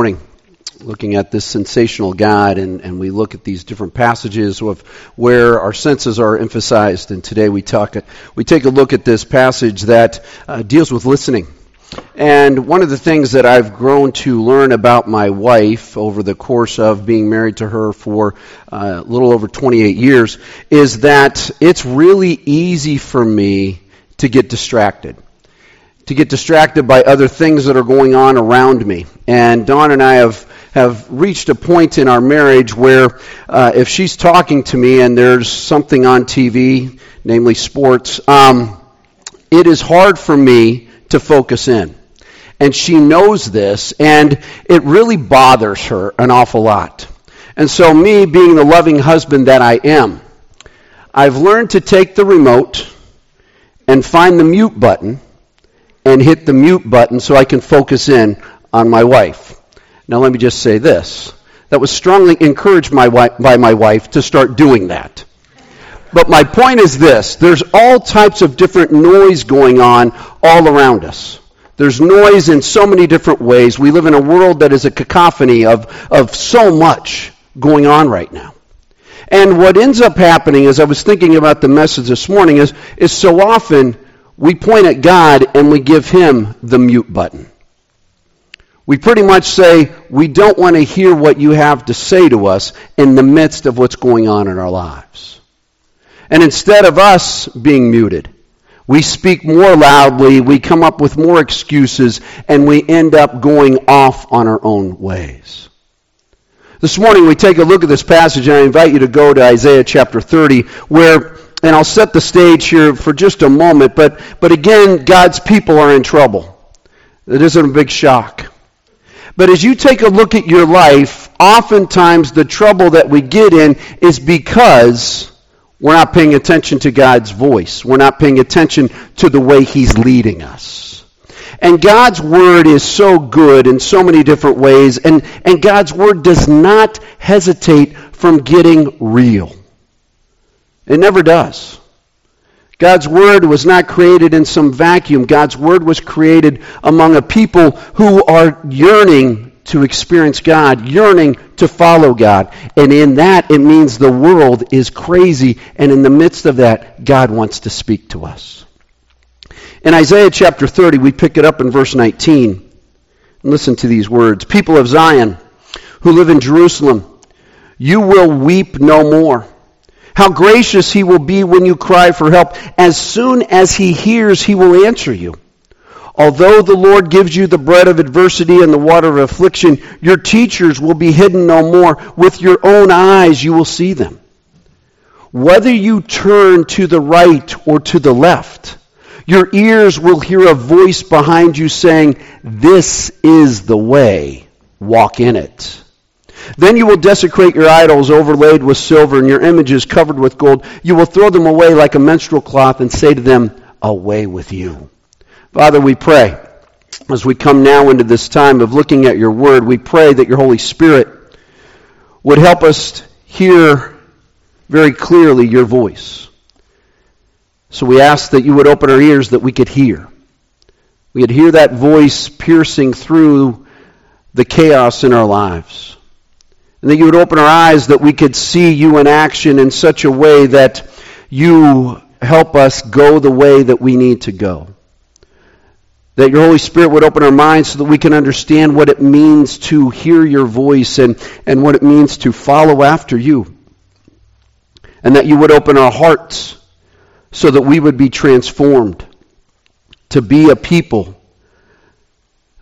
morning looking at this sensational God, and, and we look at these different passages of where our senses are emphasized. And today we talk, we take a look at this passage that uh, deals with listening. And one of the things that I've grown to learn about my wife over the course of being married to her for uh, a little over 28 years is that it's really easy for me to get distracted to get distracted by other things that are going on around me. And Dawn and I have have reached a point in our marriage where uh, if she's talking to me and there's something on TV, namely sports, um, it is hard for me to focus in. And she knows this, and it really bothers her an awful lot. And so, me being the loving husband that I am, I've learned to take the remote and find the mute button and hit the mute button so I can focus in on my wife. Now, let me just say this. That was strongly encouraged my wife, by my wife to start doing that. But my point is this there's all types of different noise going on all around us. There's noise in so many different ways. We live in a world that is a cacophony of, of so much going on right now. And what ends up happening, as I was thinking about the message this morning, is, is so often we point at God and we give Him the mute button. We pretty much say, we don't want to hear what you have to say to us in the midst of what's going on in our lives. And instead of us being muted, we speak more loudly, we come up with more excuses, and we end up going off on our own ways. This morning we take a look at this passage, and I invite you to go to Isaiah chapter 30, where, and I'll set the stage here for just a moment, but, but again, God's people are in trouble. It isn't a big shock. But as you take a look at your life, oftentimes the trouble that we get in is because we're not paying attention to God's voice. We're not paying attention to the way He's leading us. And God's Word is so good in so many different ways, and, and God's Word does not hesitate from getting real. It never does. God's Word was not created in some vacuum. God's Word was created among a people who are yearning to experience God, yearning to follow God. And in that, it means the world is crazy. And in the midst of that, God wants to speak to us. In Isaiah chapter 30, we pick it up in verse 19. Listen to these words People of Zion who live in Jerusalem, you will weep no more. How gracious he will be when you cry for help. As soon as he hears, he will answer you. Although the Lord gives you the bread of adversity and the water of affliction, your teachers will be hidden no more. With your own eyes you will see them. Whether you turn to the right or to the left, your ears will hear a voice behind you saying, This is the way, walk in it. Then you will desecrate your idols overlaid with silver and your images covered with gold. You will throw them away like a menstrual cloth and say to them, Away with you. Father, we pray as we come now into this time of looking at your word, we pray that your Holy Spirit would help us hear very clearly your voice. So we ask that you would open our ears that we could hear. We could hear that voice piercing through the chaos in our lives. And that you would open our eyes that we could see you in action in such a way that you help us go the way that we need to go. That your Holy Spirit would open our minds so that we can understand what it means to hear your voice and, and what it means to follow after you. And that you would open our hearts so that we would be transformed to be a people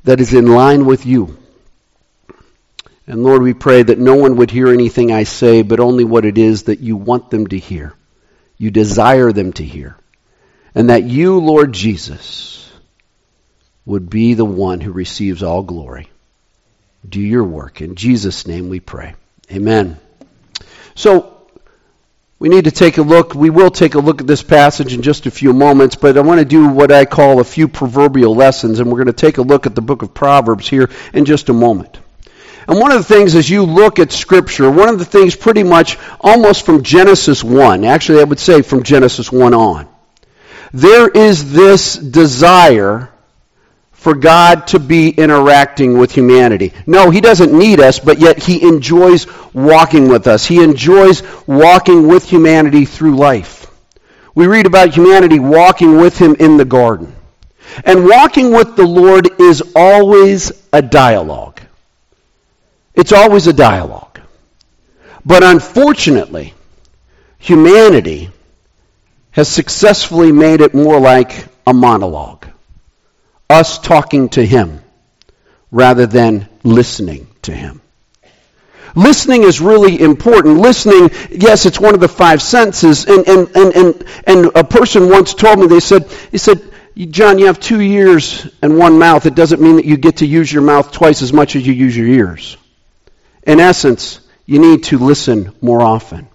that is in line with you. And Lord, we pray that no one would hear anything I say, but only what it is that you want them to hear. You desire them to hear. And that you, Lord Jesus, would be the one who receives all glory. Do your work. In Jesus' name we pray. Amen. So, we need to take a look. We will take a look at this passage in just a few moments, but I want to do what I call a few proverbial lessons, and we're going to take a look at the book of Proverbs here in just a moment. And one of the things as you look at Scripture, one of the things pretty much almost from Genesis 1, actually I would say from Genesis 1 on, there is this desire for God to be interacting with humanity. No, He doesn't need us, but yet He enjoys walking with us. He enjoys walking with humanity through life. We read about humanity walking with Him in the garden. And walking with the Lord is always a dialogue. It's always a dialogue. But unfortunately, humanity has successfully made it more like a monologue us talking to Him rather than listening to Him. Listening is really important. Listening, yes, it's one of the five senses. And, and, and, and, and a person once told me, they said, he said, John, you have two ears and one mouth. It doesn't mean that you get to use your mouth twice as much as you use your ears. In essence, you need to listen more often.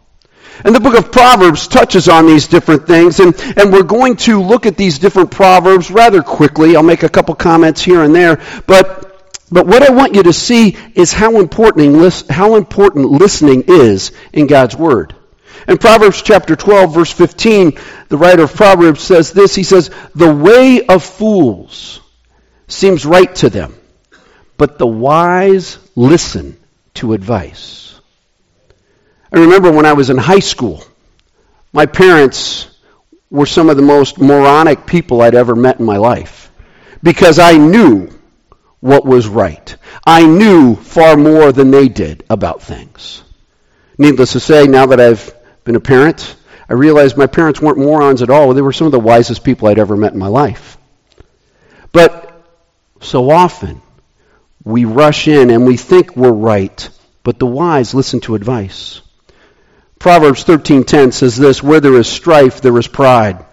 And the book of Proverbs touches on these different things, and, and we're going to look at these different Proverbs rather quickly. I'll make a couple comments here and there, but, but what I want you to see is how important, how important listening is in God's Word. In Proverbs chapter 12, verse 15, the writer of Proverbs says this. He says, The way of fools seems right to them, but the wise listen to advice. I remember when I was in high school, my parents were some of the most moronic people I'd ever met in my life because I knew what was right. I knew far more than they did about things. Needless to say, now that I've been a parent, I realized my parents weren't morons at all. They were some of the wisest people I'd ever met in my life. But so often, we rush in and we think we're right, but the wise listen to advice. Proverbs 13:10 says this, where there is strife there is pride,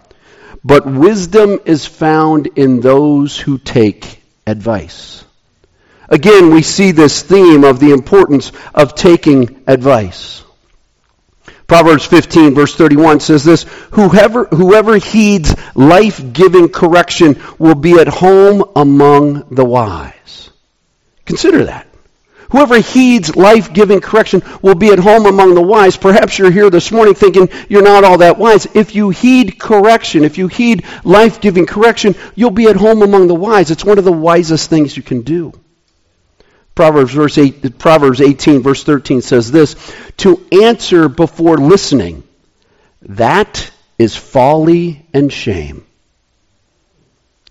but wisdom is found in those who take advice. Again, we see this theme of the importance of taking advice. Proverbs 15 verse 31 says this, whoever, whoever heeds life-giving correction will be at home among the wise. Consider that. Whoever heeds life giving correction will be at home among the wise. Perhaps you're here this morning thinking you're not all that wise. If you heed correction, if you heed life giving correction, you'll be at home among the wise. It's one of the wisest things you can do. Proverbs, verse 8, Proverbs 18, verse 13 says this To answer before listening, that is folly and shame.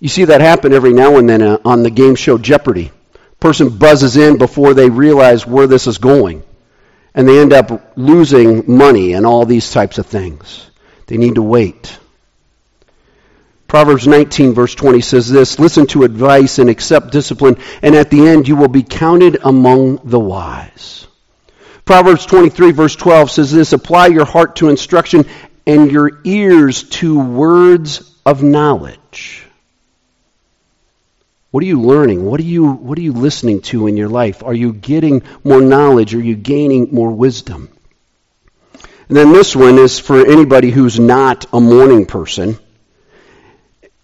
You see that happen every now and then uh, on the game show Jeopardy! Person buzzes in before they realize where this is going. And they end up losing money and all these types of things. They need to wait. Proverbs 19, verse 20 says this Listen to advice and accept discipline, and at the end you will be counted among the wise. Proverbs 23, verse 12 says this Apply your heart to instruction and your ears to words of knowledge. What are you learning? What are you, what are you listening to in your life? Are you getting more knowledge? Are you gaining more wisdom? And then this one is for anybody who's not a morning person.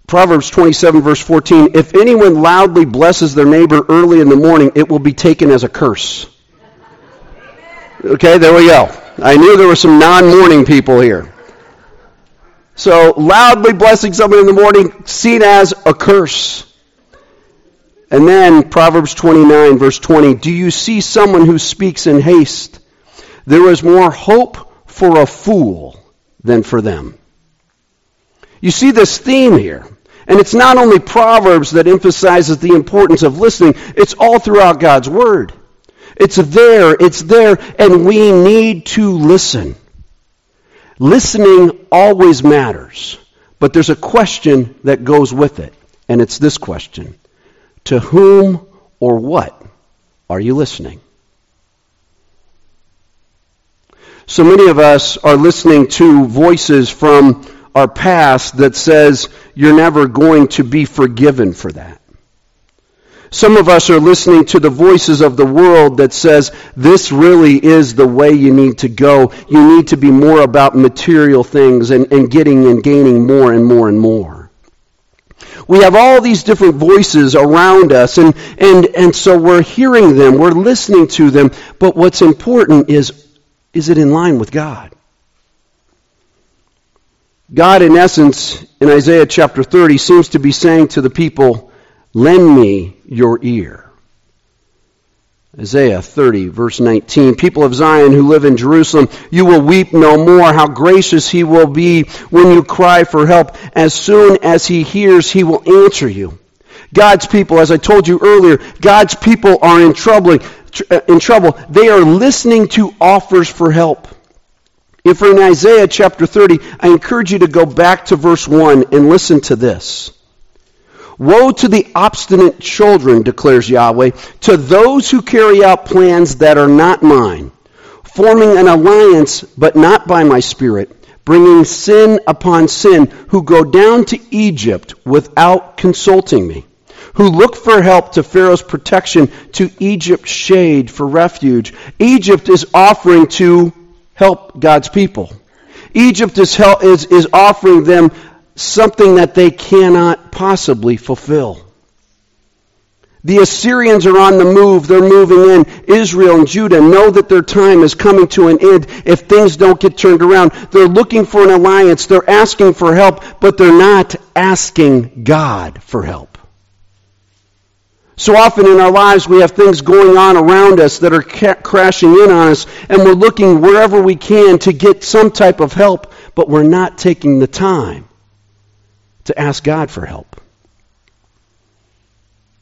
Proverbs 27, verse 14 If anyone loudly blesses their neighbor early in the morning, it will be taken as a curse. Okay, there we go. I knew there were some non morning people here. So, loudly blessing someone in the morning, seen as a curse. And then Proverbs 29, verse 20 Do you see someone who speaks in haste? There is more hope for a fool than for them. You see this theme here. And it's not only Proverbs that emphasizes the importance of listening, it's all throughout God's Word. It's there, it's there, and we need to listen. Listening always matters, but there's a question that goes with it, and it's this question to whom or what are you listening? So many of us are listening to voices from our past that says you're never going to be forgiven for that. Some of us are listening to the voices of the world that says this really is the way you need to go. You need to be more about material things and, and getting and gaining more and more and more we have all these different voices around us, and, and, and so we're hearing them, we're listening to them, but what's important is, is it in line with God? God, in essence, in Isaiah chapter 30, seems to be saying to the people, lend me your ear. Isaiah 30, verse 19. People of Zion who live in Jerusalem, you will weep no more. How gracious he will be when you cry for help. As soon as he hears, he will answer you. God's people, as I told you earlier, God's people are in trouble. Uh, in trouble. They are listening to offers for help. If we're in Isaiah chapter 30, I encourage you to go back to verse 1 and listen to this. Woe to the obstinate children, declares Yahweh, to those who carry out plans that are not mine, forming an alliance, but not by my spirit, bringing sin upon sin, who go down to Egypt without consulting me, who look for help to Pharaoh's protection, to Egypt's shade for refuge. Egypt is offering to help God's people. Egypt is, is, is offering them something that they cannot possibly fulfill. The Assyrians are on the move. They're moving in. Israel and Judah know that their time is coming to an end if things don't get turned around. They're looking for an alliance. They're asking for help, but they're not asking God for help. So often in our lives, we have things going on around us that are ca- crashing in on us, and we're looking wherever we can to get some type of help, but we're not taking the time to ask God for help.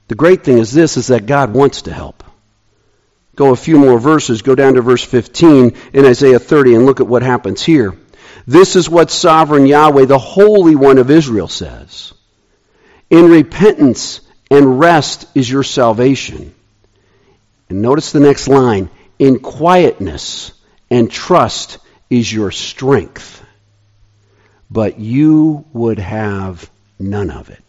The great thing is this is that God wants to help. Go a few more verses, go down to verse 15 in Isaiah 30 and look at what happens here. This is what sovereign Yahweh, the Holy One of Israel, says. In repentance and rest is your salvation. And notice the next line. In quietness and trust is your strength but you would have none of it.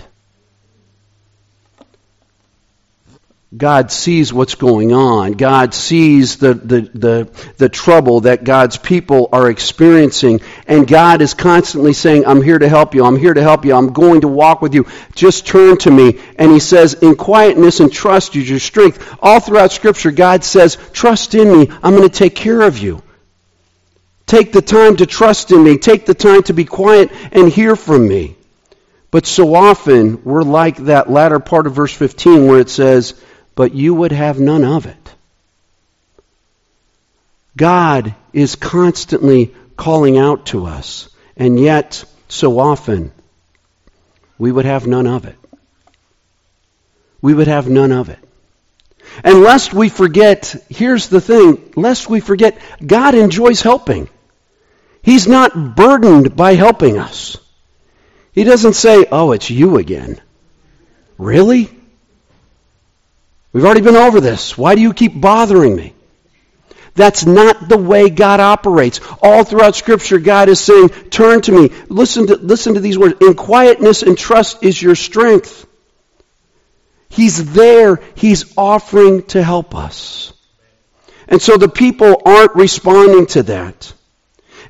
God sees what's going on. God sees the, the, the, the, trouble that God's people are experiencing. And God is constantly saying, I'm here to help you. I'm here to help you. I'm going to walk with you. Just turn to me. And He says, in quietness and trust is your strength. All throughout Scripture, God says, trust in me. I'm going to take care of you. Take the time to trust in me. Take the time to be quiet and hear from me. But so often, we're like that latter part of verse 15 where it says, But you would have none of it. God is constantly calling out to us, and yet, so often, we would have none of it. We would have none of it. And lest we forget, here's the thing, lest we forget, God enjoys helping. He's not burdened by helping us. He doesn't say, Oh, it's you again. Really? We've already been over this. Why do you keep bothering me? That's not the way God operates. All throughout Scripture, God is saying, Turn to me. Listen to, listen to these words. In quietness and trust is your strength. He's there. He's offering to help us. And so the people aren't responding to that.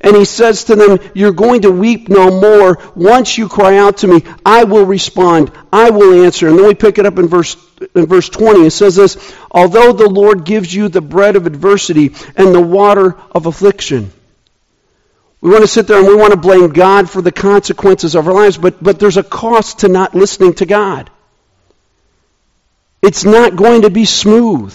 And he says to them, You're going to weep no more. Once you cry out to me, I will respond. I will answer. And then we pick it up in verse, in verse 20. It says this Although the Lord gives you the bread of adversity and the water of affliction. We want to sit there and we want to blame God for the consequences of our lives, but, but there's a cost to not listening to God. It's not going to be smooth.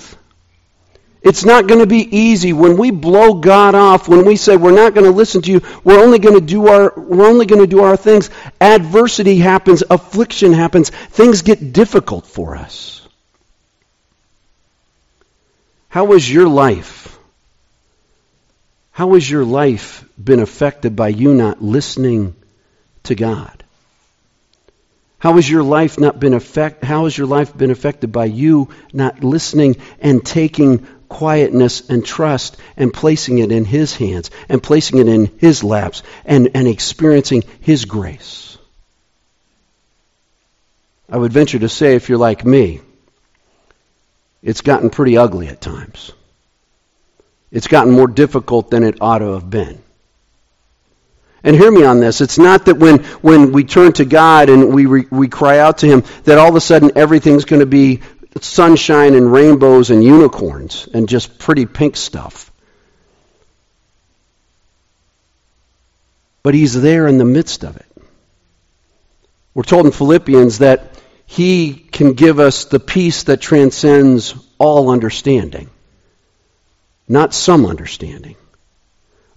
It's not going to be easy when we blow God off, when we say we're not going to listen to you, we're only going to do our we're only going to do our things. Adversity happens, affliction happens, things get difficult for us. How has your life? How has your life been affected by you not listening to God? How has your life not been affect, how has your life been affected by you not listening and taking quietness and trust and placing it in His hands and placing it in His laps and, and experiencing His grace. I would venture to say, if you're like me, it's gotten pretty ugly at times. It's gotten more difficult than it ought to have been. And hear me on this. It's not that when, when we turn to God and we, re, we cry out to Him that all of a sudden everything's going to be sunshine and rainbows and unicorns and just pretty pink stuff. But he's there in the midst of it. We're told in Philippians that He can give us the peace that transcends all understanding. Not some understanding,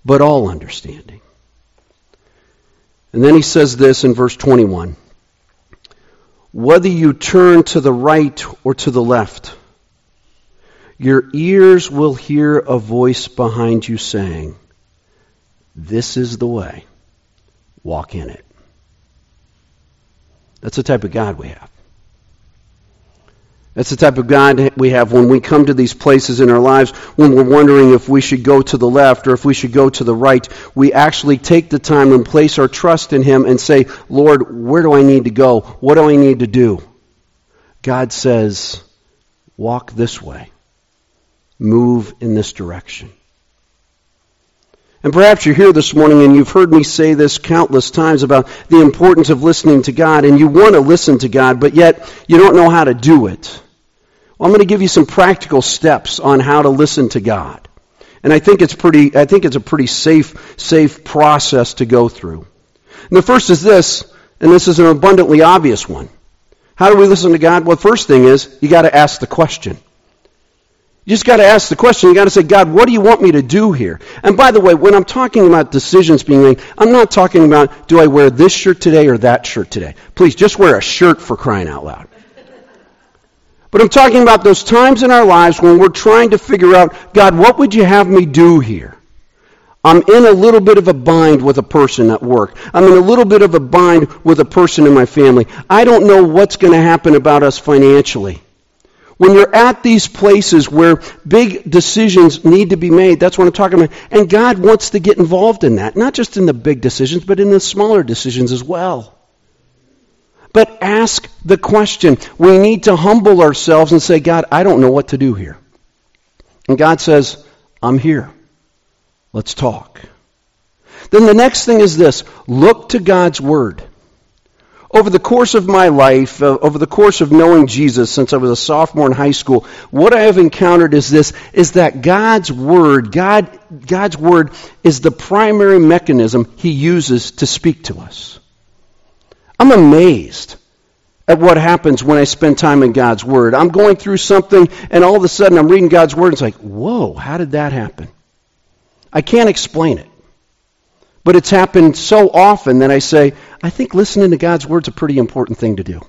but all understanding. And then he says this in verse 21 Whether you turn to the right or to the left, your ears will hear a voice behind you saying, This is the way, walk in it. That's the type of God we have. That's the type of God we have when we come to these places in our lives when we're wondering if we should go to the left or if we should go to the right. We actually take the time and place our trust in Him and say, Lord, where do I need to go? What do I need to do? God says, walk this way. Move in this direction. And perhaps you're here this morning and you've heard me say this countless times about the importance of listening to God, and you want to listen to God, but yet you don't know how to do it. Well, I'm going to give you some practical steps on how to listen to God. And I think it's pretty, I think it's a pretty safe, safe process to go through. And the first is this, and this is an abundantly obvious one. How do we listen to God? Well, first thing is you got to ask the question. You just got to ask the question. You got to say, God, what do you want me to do here? And by the way, when I'm talking about decisions being made, I'm not talking about do I wear this shirt today or that shirt today. Please, just wear a shirt for crying out loud. But I'm talking about those times in our lives when we're trying to figure out, God, what would you have me do here? I'm in a little bit of a bind with a person at work. I'm in a little bit of a bind with a person in my family. I don't know what's going to happen about us financially. When you're at these places where big decisions need to be made, that's what I'm talking about. And God wants to get involved in that, not just in the big decisions, but in the smaller decisions as well. But ask the question. We need to humble ourselves and say, God, I don't know what to do here. And God says, I'm here. Let's talk. Then the next thing is this look to God's Word over the course of my life, uh, over the course of knowing Jesus since I was a sophomore in high school, what I have encountered is this, is that God's Word, God, God's Word is the primary mechanism He uses to speak to us. I'm amazed at what happens when I spend time in God's Word. I'm going through something and all of a sudden I'm reading God's Word and it's like, whoa, how did that happen? I can't explain it. But it's happened so often that I say, I think listening to God's Word is a pretty important thing to do.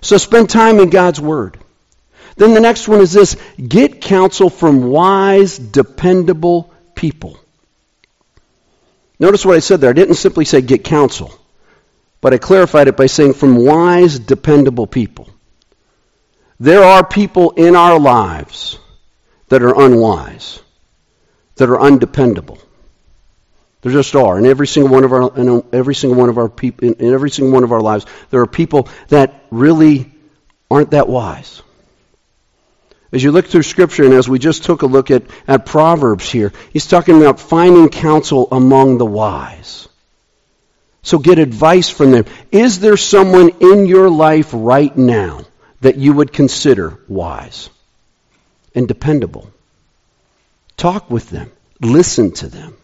So spend time in God's Word. Then the next one is this get counsel from wise, dependable people. Notice what I said there. I didn't simply say get counsel, but I clarified it by saying from wise, dependable people. There are people in our lives that are unwise, that are undependable. There just are. In every single one of our, in every single one of our people, in every single one of our lives, there are people that really aren't that wise. As you look through Scripture, and as we just took a look at, at Proverbs here, he's talking about finding counsel among the wise. So get advice from them. Is there someone in your life right now that you would consider wise and dependable? Talk with them. Listen to them.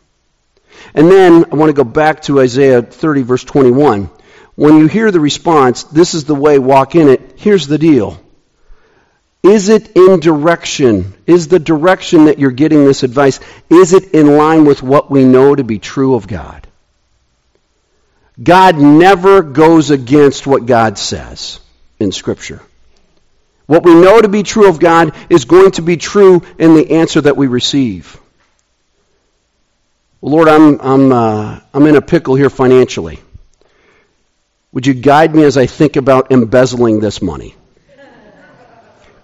And then I want to go back to Isaiah 30, verse 21. When you hear the response, this is the way, walk in it, here's the deal. Is it in direction? Is the direction that you're getting this advice, is it in line with what we know to be true of God? God never goes against what God says in Scripture. What we know to be true of God is going to be true in the answer that we receive. Well, Lord, I'm, I'm, uh, I'm in a pickle here financially. Would you guide me as I think about embezzling this money?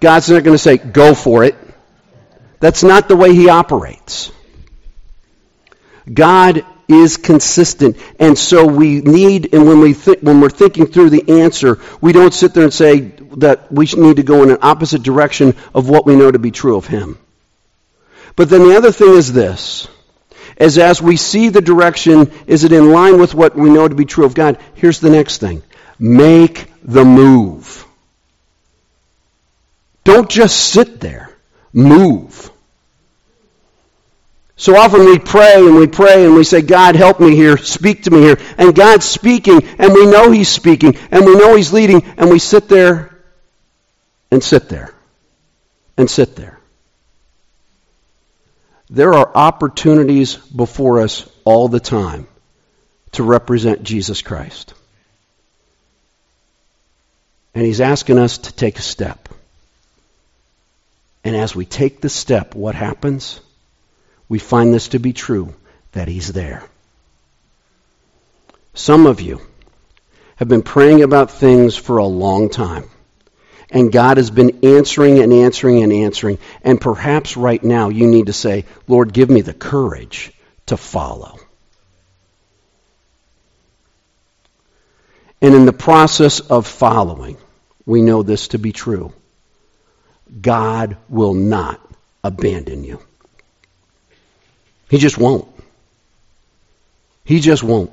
God's not going to say, go for it. That's not the way He operates. God is consistent. And so we need, and when, we when we're thinking through the answer, we don't sit there and say that we need to go in an opposite direction of what we know to be true of Him. But then the other thing is this as as we see the direction, is it in line with what we know to be true of God? Here's the next thing. Make the move. Don't just sit there. Move. So often we pray and we pray and we say, God, help me here, speak to me here. And God's speaking, and we know He's speaking, and we know He's leading, and we sit there and sit there and sit there. There are opportunities before us all the time to represent Jesus Christ. And He's asking us to take a step. And as we take the step, what happens? we find this to be true that He's there. Some of you have been praying about things for a long time. And God has been answering and answering and answering. And perhaps right now you need to say, Lord, give me the courage to follow. And in the process of following, we know this to be true. God will not abandon you. He just won't. He just won't.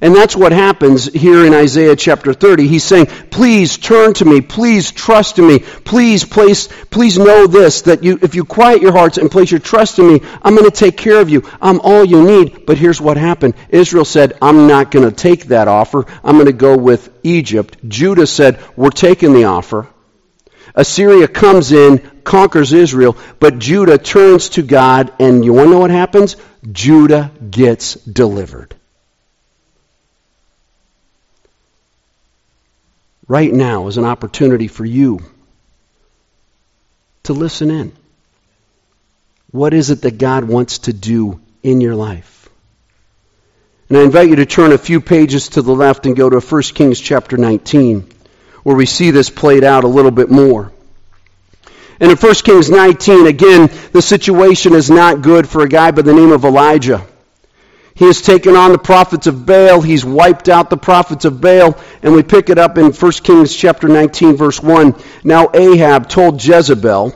And that's what happens here in Isaiah chapter 30. He's saying, please turn to me. Please trust in me. Please place, please know this, that you, if you quiet your hearts and place your trust in me, I'm going to take care of you. I'm all you need. But here's what happened. Israel said, I'm not going to take that offer. I'm going to go with Egypt. Judah said, we're taking the offer. Assyria comes in, conquers Israel, but Judah turns to God, and you want to know what happens? Judah gets delivered. Right now is an opportunity for you to listen in. What is it that God wants to do in your life? And I invite you to turn a few pages to the left and go to 1 Kings chapter 19 where we see this played out a little bit more. And in 1 Kings 19, again, the situation is not good for a guy by the name of Elijah. He has taken on the prophets of Baal. He's wiped out the prophets of Baal. And we pick it up in 1 Kings chapter 19, verse 1. Now Ahab told Jezebel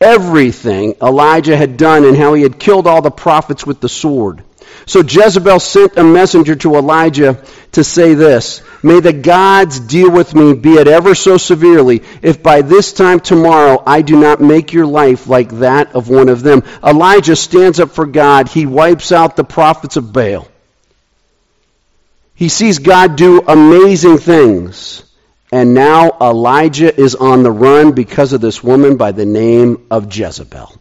everything Elijah had done and how he had killed all the prophets with the sword. So Jezebel sent a messenger to Elijah to say this May the gods deal with me, be it ever so severely, if by this time tomorrow I do not make your life like that of one of them. Elijah stands up for God. He wipes out the prophets of Baal. He sees God do amazing things. And now Elijah is on the run because of this woman by the name of Jezebel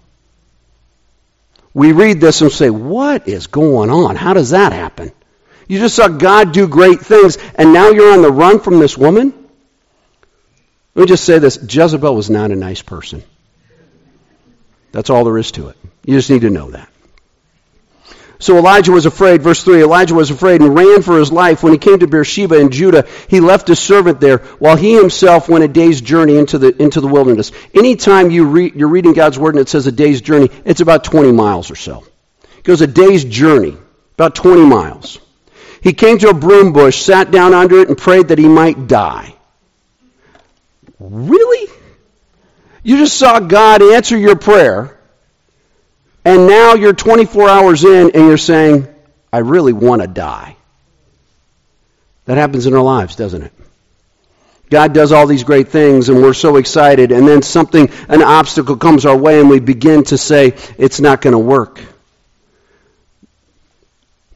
we read this and say, What is going on? How does that happen? You just saw God do great things, and now you're on the run from this woman? Let me just say this Jezebel was not a nice person. That's all there is to it. You just need to know that. So Elijah was afraid, verse 3, Elijah was afraid and ran for his life. When he came to Beersheba in Judah, he left his servant there while he himself went a day's journey into the, into the wilderness. Anytime you re, you're reading God's word and it says a day's journey, it's about 20 miles or so. It goes a day's journey, about 20 miles. He came to a broom bush, sat down under it, and prayed that he might die. Really? You just saw God answer your prayer and now you're 24 hours in and you're saying, I really want to die. That happens in our lives, doesn't it? God does all these great things and we're so excited, and then something, an obstacle comes our way, and we begin to say, it's not going to work.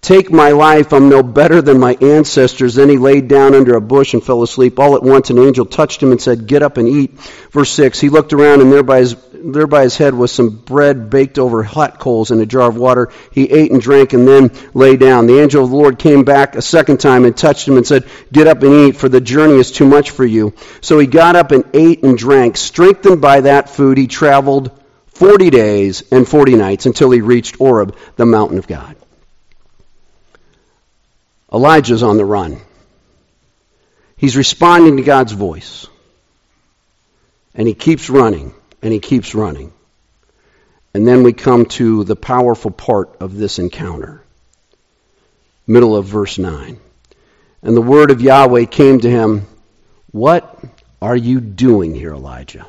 Take my life, I'm no better than my ancestors. Then he laid down under a bush and fell asleep. All at once an angel touched him and said, Get up and eat. Verse 6 He looked around, and there by his, there by his head was some bread baked over hot coals in a jar of water. He ate and drank and then lay down. The angel of the Lord came back a second time and touched him and said, Get up and eat, for the journey is too much for you. So he got up and ate and drank. Strengthened by that food, he traveled 40 days and 40 nights until he reached Horeb, the mountain of God. Elijah's on the run. He's responding to God's voice. And he keeps running, and he keeps running. And then we come to the powerful part of this encounter. Middle of verse 9. And the word of Yahweh came to him, What are you doing here, Elijah?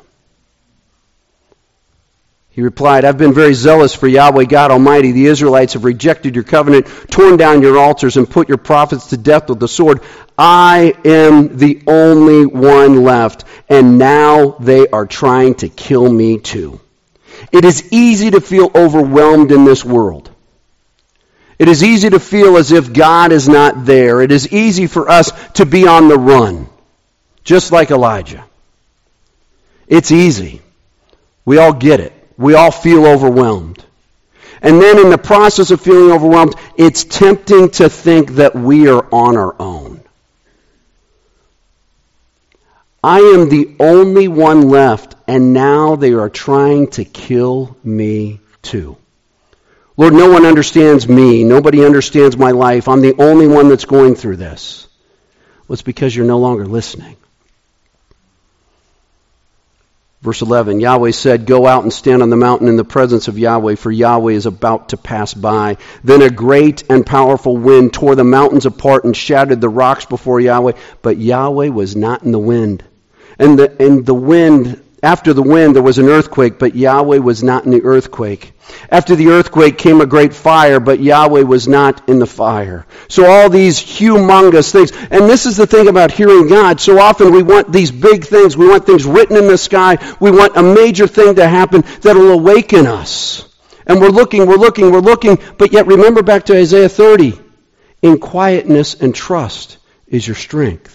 He replied, I've been very zealous for Yahweh God Almighty. The Israelites have rejected your covenant, torn down your altars, and put your prophets to death with the sword. I am the only one left, and now they are trying to kill me too. It is easy to feel overwhelmed in this world. It is easy to feel as if God is not there. It is easy for us to be on the run, just like Elijah. It's easy. We all get it. We all feel overwhelmed. And then in the process of feeling overwhelmed, it's tempting to think that we are on our own. I am the only one left, and now they are trying to kill me too. Lord, no one understands me. Nobody understands my life. I'm the only one that's going through this. Well, it's because you're no longer listening. Verse 11 Yahweh said, Go out and stand on the mountain in the presence of Yahweh, for Yahweh is about to pass by. Then a great and powerful wind tore the mountains apart and shattered the rocks before Yahweh, but Yahweh was not in the wind. And the, and the wind, after the wind, there was an earthquake, but Yahweh was not in the earthquake. After the earthquake came a great fire, but Yahweh was not in the fire. So all these humongous things. And this is the thing about hearing God. So often we want these big things. We want things written in the sky. We want a major thing to happen that'll awaken us. And we're looking, we're looking, we're looking. But yet remember back to Isaiah 30. In quietness and trust is your strength.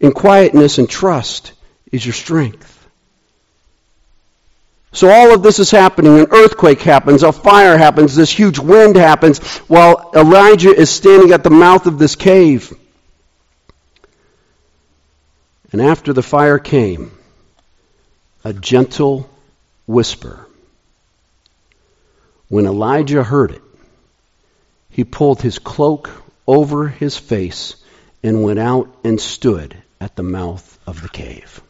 In quietness and trust is your strength. So all of this is happening. An earthquake happens, a fire happens, this huge wind happens, while Elijah is standing at the mouth of this cave. And after the fire came, a gentle whisper. When Elijah heard it, he pulled his cloak over his face and went out and stood at the mouth of the cave.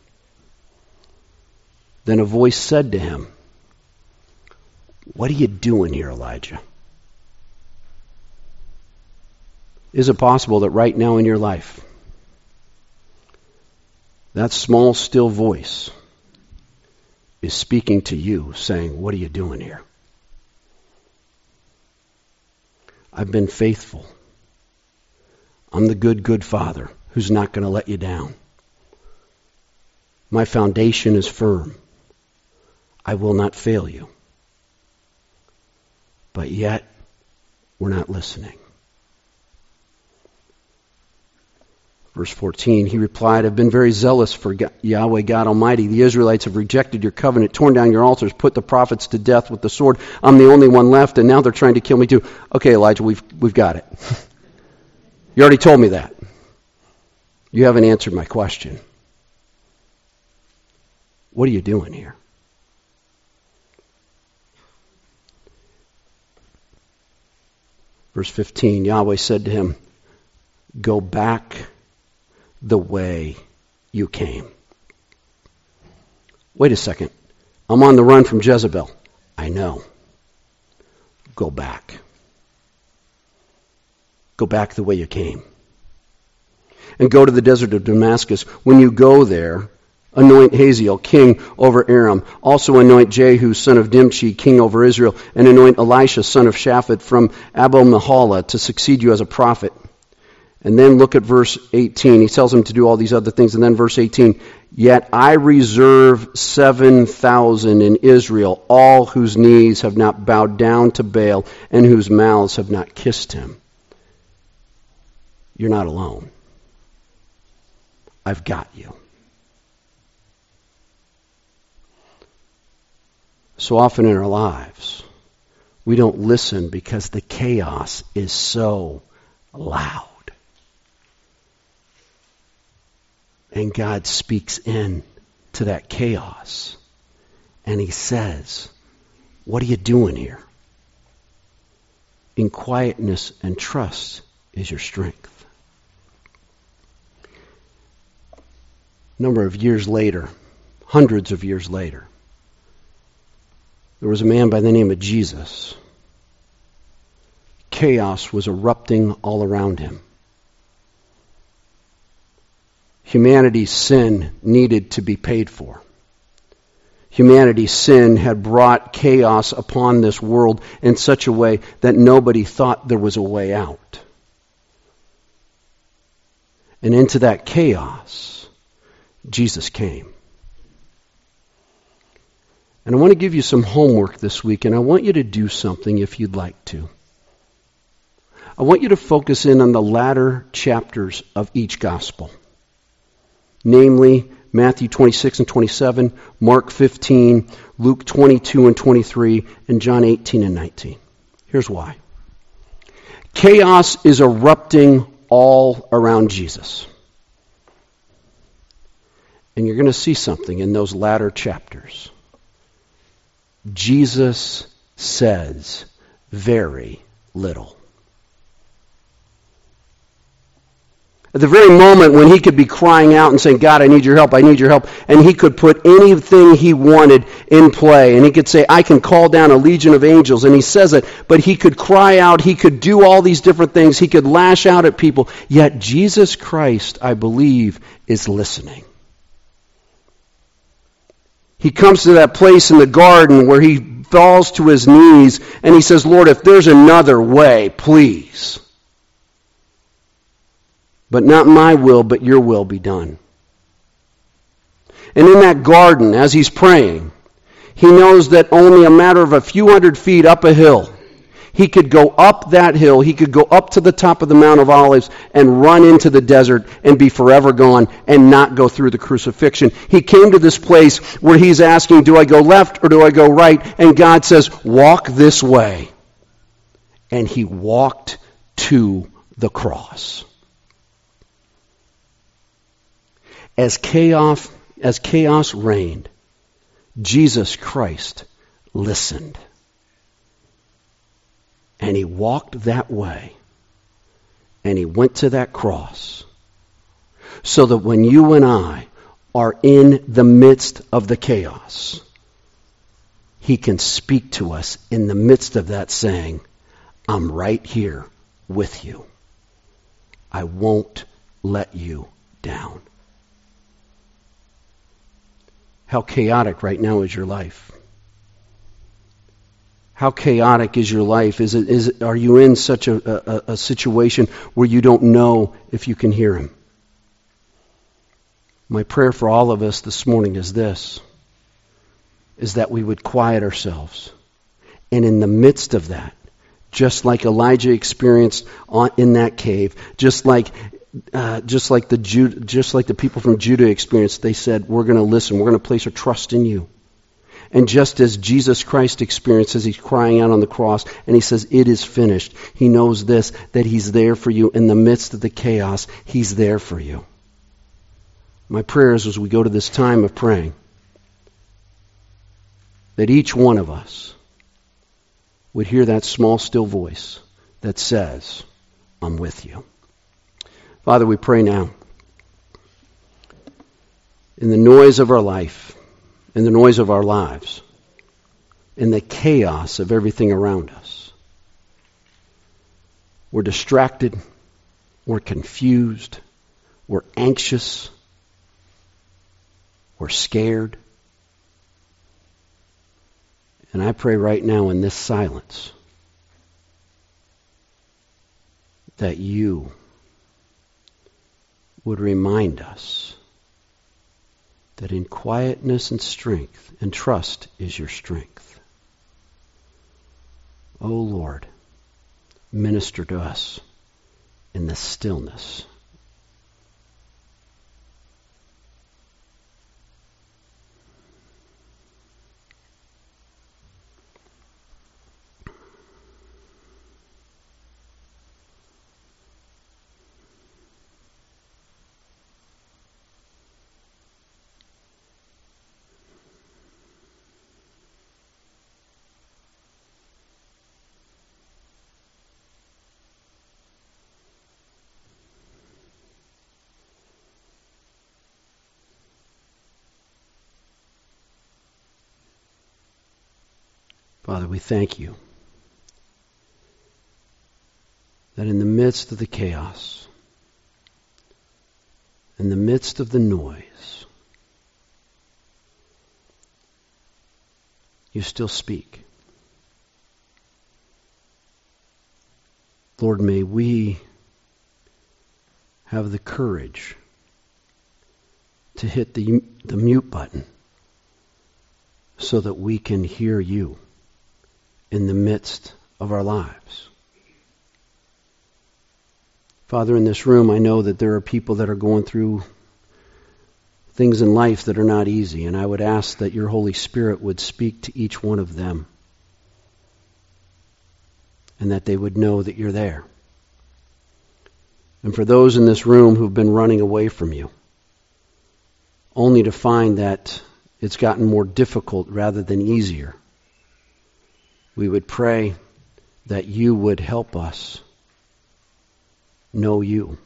Then a voice said to him, What are you doing here, Elijah? Is it possible that right now in your life, that small, still voice is speaking to you, saying, What are you doing here? I've been faithful. I'm the good, good father who's not going to let you down. My foundation is firm. I will not fail you. But yet, we're not listening. Verse 14, he replied, I've been very zealous for Yahweh God Almighty. The Israelites have rejected your covenant, torn down your altars, put the prophets to death with the sword. I'm the only one left, and now they're trying to kill me too. Okay, Elijah, we've, we've got it. you already told me that. You haven't answered my question. What are you doing here? Verse 15 Yahweh said to him, Go back the way you came. Wait a second. I'm on the run from Jezebel. I know. Go back. Go back the way you came. And go to the desert of Damascus. When you go there, Anoint Hazael king over Aram. Also anoint Jehu son of Nimshi king over Israel, and anoint Elisha son of Shaphat from Abel Meholah to succeed you as a prophet. And then look at verse 18. He tells him to do all these other things. And then verse 18, Yet I reserve 7,000 in Israel, all whose knees have not bowed down to Baal and whose mouths have not kissed him. You're not alone. I've got you. So often in our lives, we don't listen because the chaos is so loud. And God speaks in to that chaos. And he says, What are you doing here? In quietness and trust is your strength. A number of years later, hundreds of years later, there was a man by the name of Jesus. Chaos was erupting all around him. Humanity's sin needed to be paid for. Humanity's sin had brought chaos upon this world in such a way that nobody thought there was a way out. And into that chaos, Jesus came. And I want to give you some homework this week, and I want you to do something if you'd like to. I want you to focus in on the latter chapters of each gospel, namely Matthew 26 and 27, Mark 15, Luke 22 and 23, and John 18 and 19. Here's why. Chaos is erupting all around Jesus. And you're going to see something in those latter chapters. Jesus says very little. At the very moment when he could be crying out and saying, God, I need your help, I need your help, and he could put anything he wanted in play, and he could say, I can call down a legion of angels, and he says it, but he could cry out, he could do all these different things, he could lash out at people, yet Jesus Christ, I believe, is listening. He comes to that place in the garden where he falls to his knees and he says, Lord, if there's another way, please. But not my will, but your will be done. And in that garden, as he's praying, he knows that only a matter of a few hundred feet up a hill, he could go up that hill, he could go up to the top of the Mount of Olives and run into the desert and be forever gone and not go through the crucifixion. He came to this place where he's asking, Do I go left or do I go right? And God says, Walk this way. And he walked to the cross. As chaos, as chaos reigned, Jesus Christ listened. And he walked that way. And he went to that cross. So that when you and I are in the midst of the chaos, he can speak to us in the midst of that saying, I'm right here with you. I won't let you down. How chaotic right now is your life? How chaotic is your life? Is it, is it, are you in such a, a, a situation where you don't know if you can hear Him? My prayer for all of us this morning is this is that we would quiet ourselves. And in the midst of that, just like Elijah experienced in that cave, just like uh, just like the Jude, just like the people from Judah experienced, they said, "We're going to listen. We're going to place our trust in you." And just as Jesus Christ experiences, he's crying out on the cross and he says, It is finished. He knows this, that he's there for you in the midst of the chaos. He's there for you. My prayer is as we go to this time of praying, that each one of us would hear that small, still voice that says, I'm with you. Father, we pray now in the noise of our life in the noise of our lives, in the chaos of everything around us. We're distracted, we're confused, we're anxious, we're scared. And I pray right now in this silence that you would remind us that in quietness and strength and trust is your strength. O Lord, minister to us in the stillness Father, we thank you that in the midst of the chaos, in the midst of the noise, you still speak. Lord, may we have the courage to hit the, the mute button so that we can hear you in the midst of our lives. Father, in this room, I know that there are people that are going through things in life that are not easy, and I would ask that your Holy Spirit would speak to each one of them and that they would know that you're there. And for those in this room who've been running away from you, only to find that it's gotten more difficult rather than easier, we would pray that you would help us know you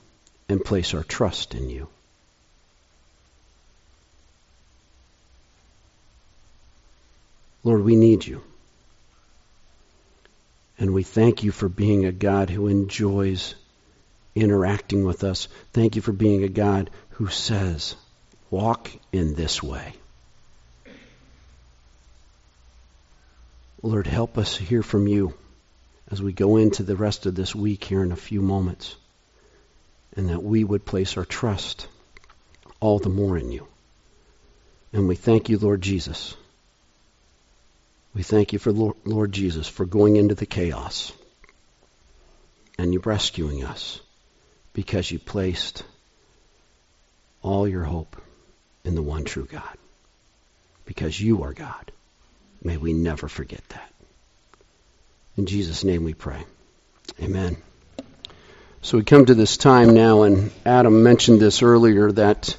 and place our trust in you. Lord, we need you. And we thank you for being a God who enjoys interacting with us. Thank you for being a God who says, walk in this way. Lord, help us hear from you as we go into the rest of this week here in a few moments, and that we would place our trust all the more in you. And we thank you, Lord Jesus. We thank you for Lord Jesus for going into the chaos and you rescuing us because you placed all your hope in the one true God. Because you are God. May we never forget that. In Jesus' name we pray. Amen. So we come to this time now, and Adam mentioned this earlier that